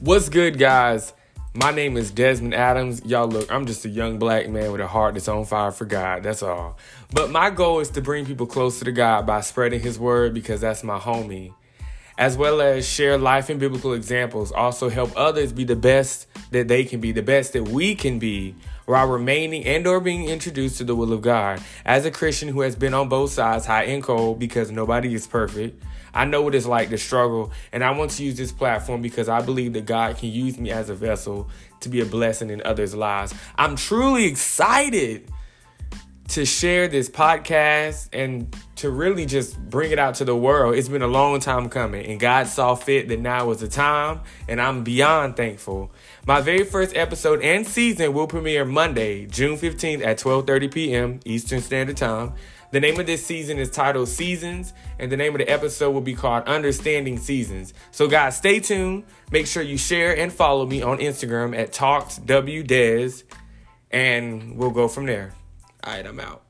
What's good, guys? My name is Desmond Adams. Y'all look, I'm just a young black man with a heart that's on fire for God. That's all. But my goal is to bring people closer to God by spreading His word because that's my homie. As well as share life and biblical examples, also help others be the best that they can be, the best that we can be, while remaining and or being introduced to the will of God. As a Christian who has been on both sides, high and cold, because nobody is perfect, I know what it's like to struggle, and I want to use this platform because I believe that God can use me as a vessel to be a blessing in others' lives. I'm truly excited to share this podcast and to really just bring it out to the world. It's been a long time coming, and God saw fit that now was the time, and I'm beyond thankful. My very first episode and season will premiere Monday, June 15th at 12:30 p.m. Eastern Standard Time. The name of this season is titled Seasons, and the name of the episode will be called Understanding Seasons. So, guys, stay tuned. Make sure you share and follow me on Instagram at TalksWDez, and we'll go from there. All right, I'm out.